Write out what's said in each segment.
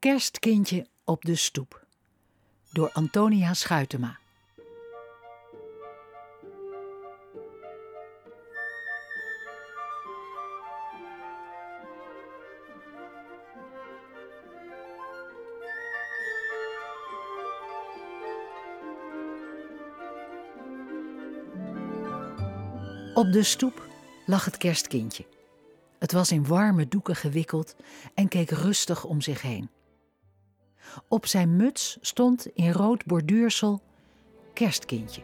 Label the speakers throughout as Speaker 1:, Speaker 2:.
Speaker 1: Kerstkindje op de stoep. Door Antonia Schuitema. Op de stoep lag het kerstkindje. Het was in warme doeken gewikkeld en keek rustig om zich heen. Op zijn muts stond in rood borduursel kerstkindje.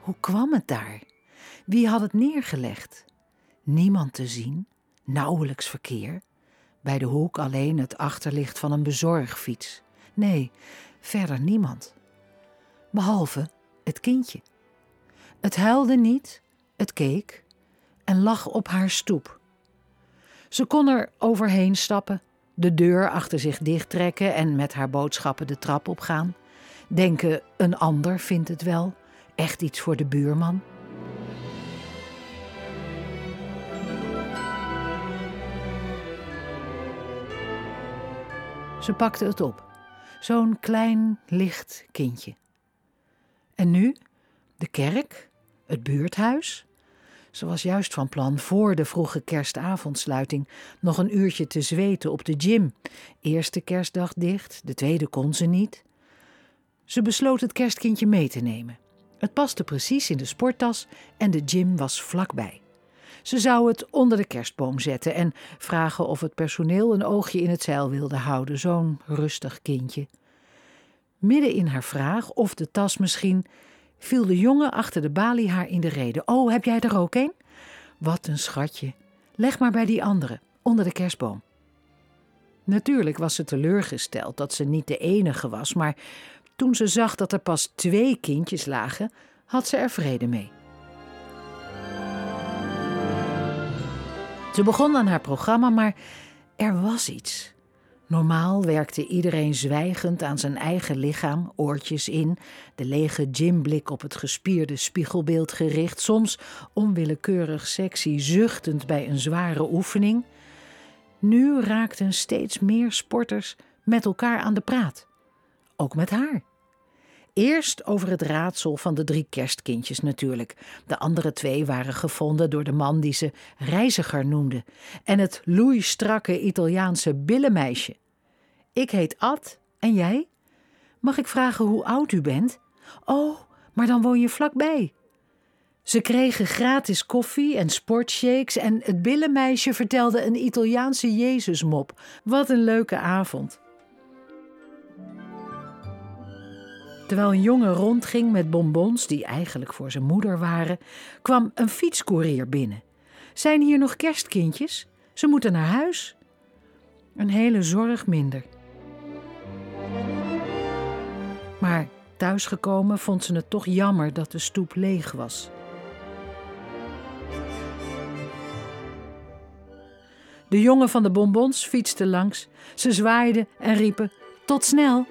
Speaker 1: Hoe kwam het daar? Wie had het neergelegd? Niemand te zien, nauwelijks verkeer. Bij de hoek alleen het achterlicht van een bezorgfiets. Nee, verder niemand. Behalve het kindje. Het huilde niet, het keek en lag op haar stoep. Ze kon er overheen stappen, de deur achter zich dichttrekken en met haar boodschappen de trap opgaan. Denken, een ander vindt het wel, echt iets voor de buurman. Ze pakte het op. Zo'n klein, licht kindje. En nu? De kerk? Het buurthuis? Ze was juist van plan voor de vroege kerstavondsluiting nog een uurtje te zweten op de gym. Eerste kerstdag dicht, de tweede kon ze niet. Ze besloot het kerstkindje mee te nemen. Het paste precies in de sporttas en de gym was vlakbij. Ze zou het onder de kerstboom zetten en vragen of het personeel een oogje in het zeil wilde houden, zo'n rustig kindje. Midden in haar vraag of de tas misschien, viel de jongen achter de balie haar in de rede. Oh, heb jij er ook een? Wat een schatje. Leg maar bij die andere, onder de kerstboom. Natuurlijk was ze teleurgesteld dat ze niet de enige was, maar toen ze zag dat er pas twee kindjes lagen, had ze er vrede mee. Ze begon aan haar programma, maar er was iets. Normaal werkte iedereen zwijgend aan zijn eigen lichaam, oortjes in, de lege gymblik op het gespierde spiegelbeeld gericht, soms onwillekeurig sexy zuchtend bij een zware oefening. Nu raakten steeds meer sporters met elkaar aan de praat. Ook met haar. Eerst over het raadsel van de drie kerstkindjes natuurlijk. De andere twee waren gevonden door de man die ze reiziger noemde. En het loeistrakke Italiaanse billenmeisje. Ik heet Ad en jij? Mag ik vragen hoe oud u bent? Oh, maar dan woon je vlakbij. Ze kregen gratis koffie en sportshakes en het billenmeisje vertelde een Italiaanse Jezusmop. Wat een leuke avond. Terwijl een jongen rondging met bonbons die eigenlijk voor zijn moeder waren, kwam een fietscourier binnen. Zijn hier nog kerstkindjes? Ze moeten naar huis. Een hele zorg minder. Maar thuisgekomen vond ze het toch jammer dat de stoep leeg was. De jongen van de bonbons fietste langs. Ze zwaaiden en riepen: Tot snel!